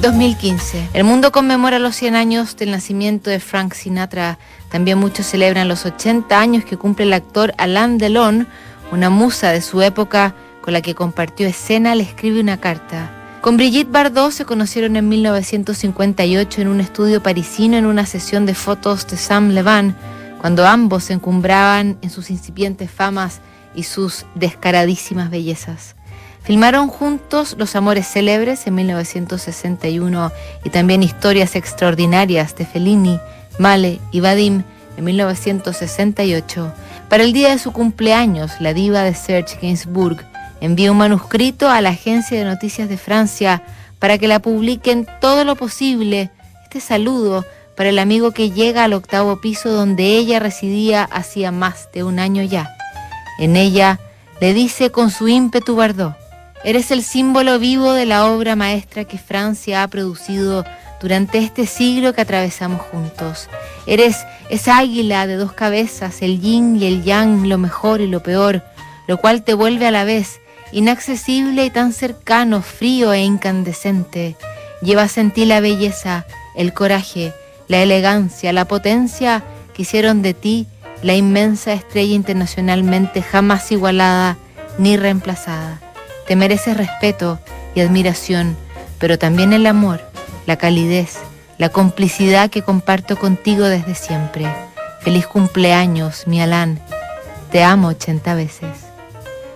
2015. El mundo conmemora los 100 años del nacimiento de Frank Sinatra. También muchos celebran los 80 años que cumple el actor Alain Delon, una musa de su época con la que compartió escena, le escribe una carta. Con Brigitte Bardot se conocieron en 1958 en un estudio parisino en una sesión de fotos de Sam Levan, cuando ambos se encumbraban en sus incipientes famas y sus descaradísimas bellezas. Filmaron juntos Los Amores Célebres en 1961 y también Historias Extraordinarias de Fellini, Male y Vadim en 1968. Para el día de su cumpleaños, la diva de Serge Gainsbourg envió un manuscrito a la agencia de noticias de Francia para que la publiquen todo lo posible. Este saludo para el amigo que llega al octavo piso donde ella residía hacía más de un año ya. En ella le dice con su ímpetu Bardot, Eres el símbolo vivo de la obra maestra que Francia ha producido durante este siglo que atravesamos juntos. Eres esa águila de dos cabezas, el yin y el yang, lo mejor y lo peor, lo cual te vuelve a la vez inaccesible y tan cercano, frío e incandescente. Llevas en ti la belleza, el coraje, la elegancia, la potencia que hicieron de ti la inmensa estrella internacionalmente jamás igualada ni reemplazada. Te mereces respeto y admiración, pero también el amor, la calidez, la complicidad que comparto contigo desde siempre. Feliz cumpleaños, mi Alán. Te amo 80 veces.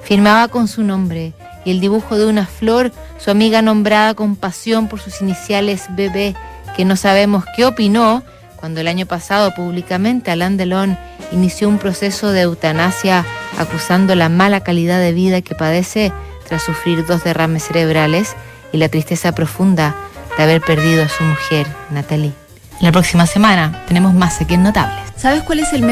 Firmaba con su nombre y el dibujo de una flor, su amiga nombrada con pasión por sus iniciales BB, que no sabemos qué opinó cuando el año pasado públicamente Alain Delon inició un proceso de eutanasia acusando la mala calidad de vida que padece tras sufrir dos derrames cerebrales y la tristeza profunda de haber perdido a su mujer, Natalie. La próxima semana tenemos más aquí en Notables. ¿Sabes cuál es el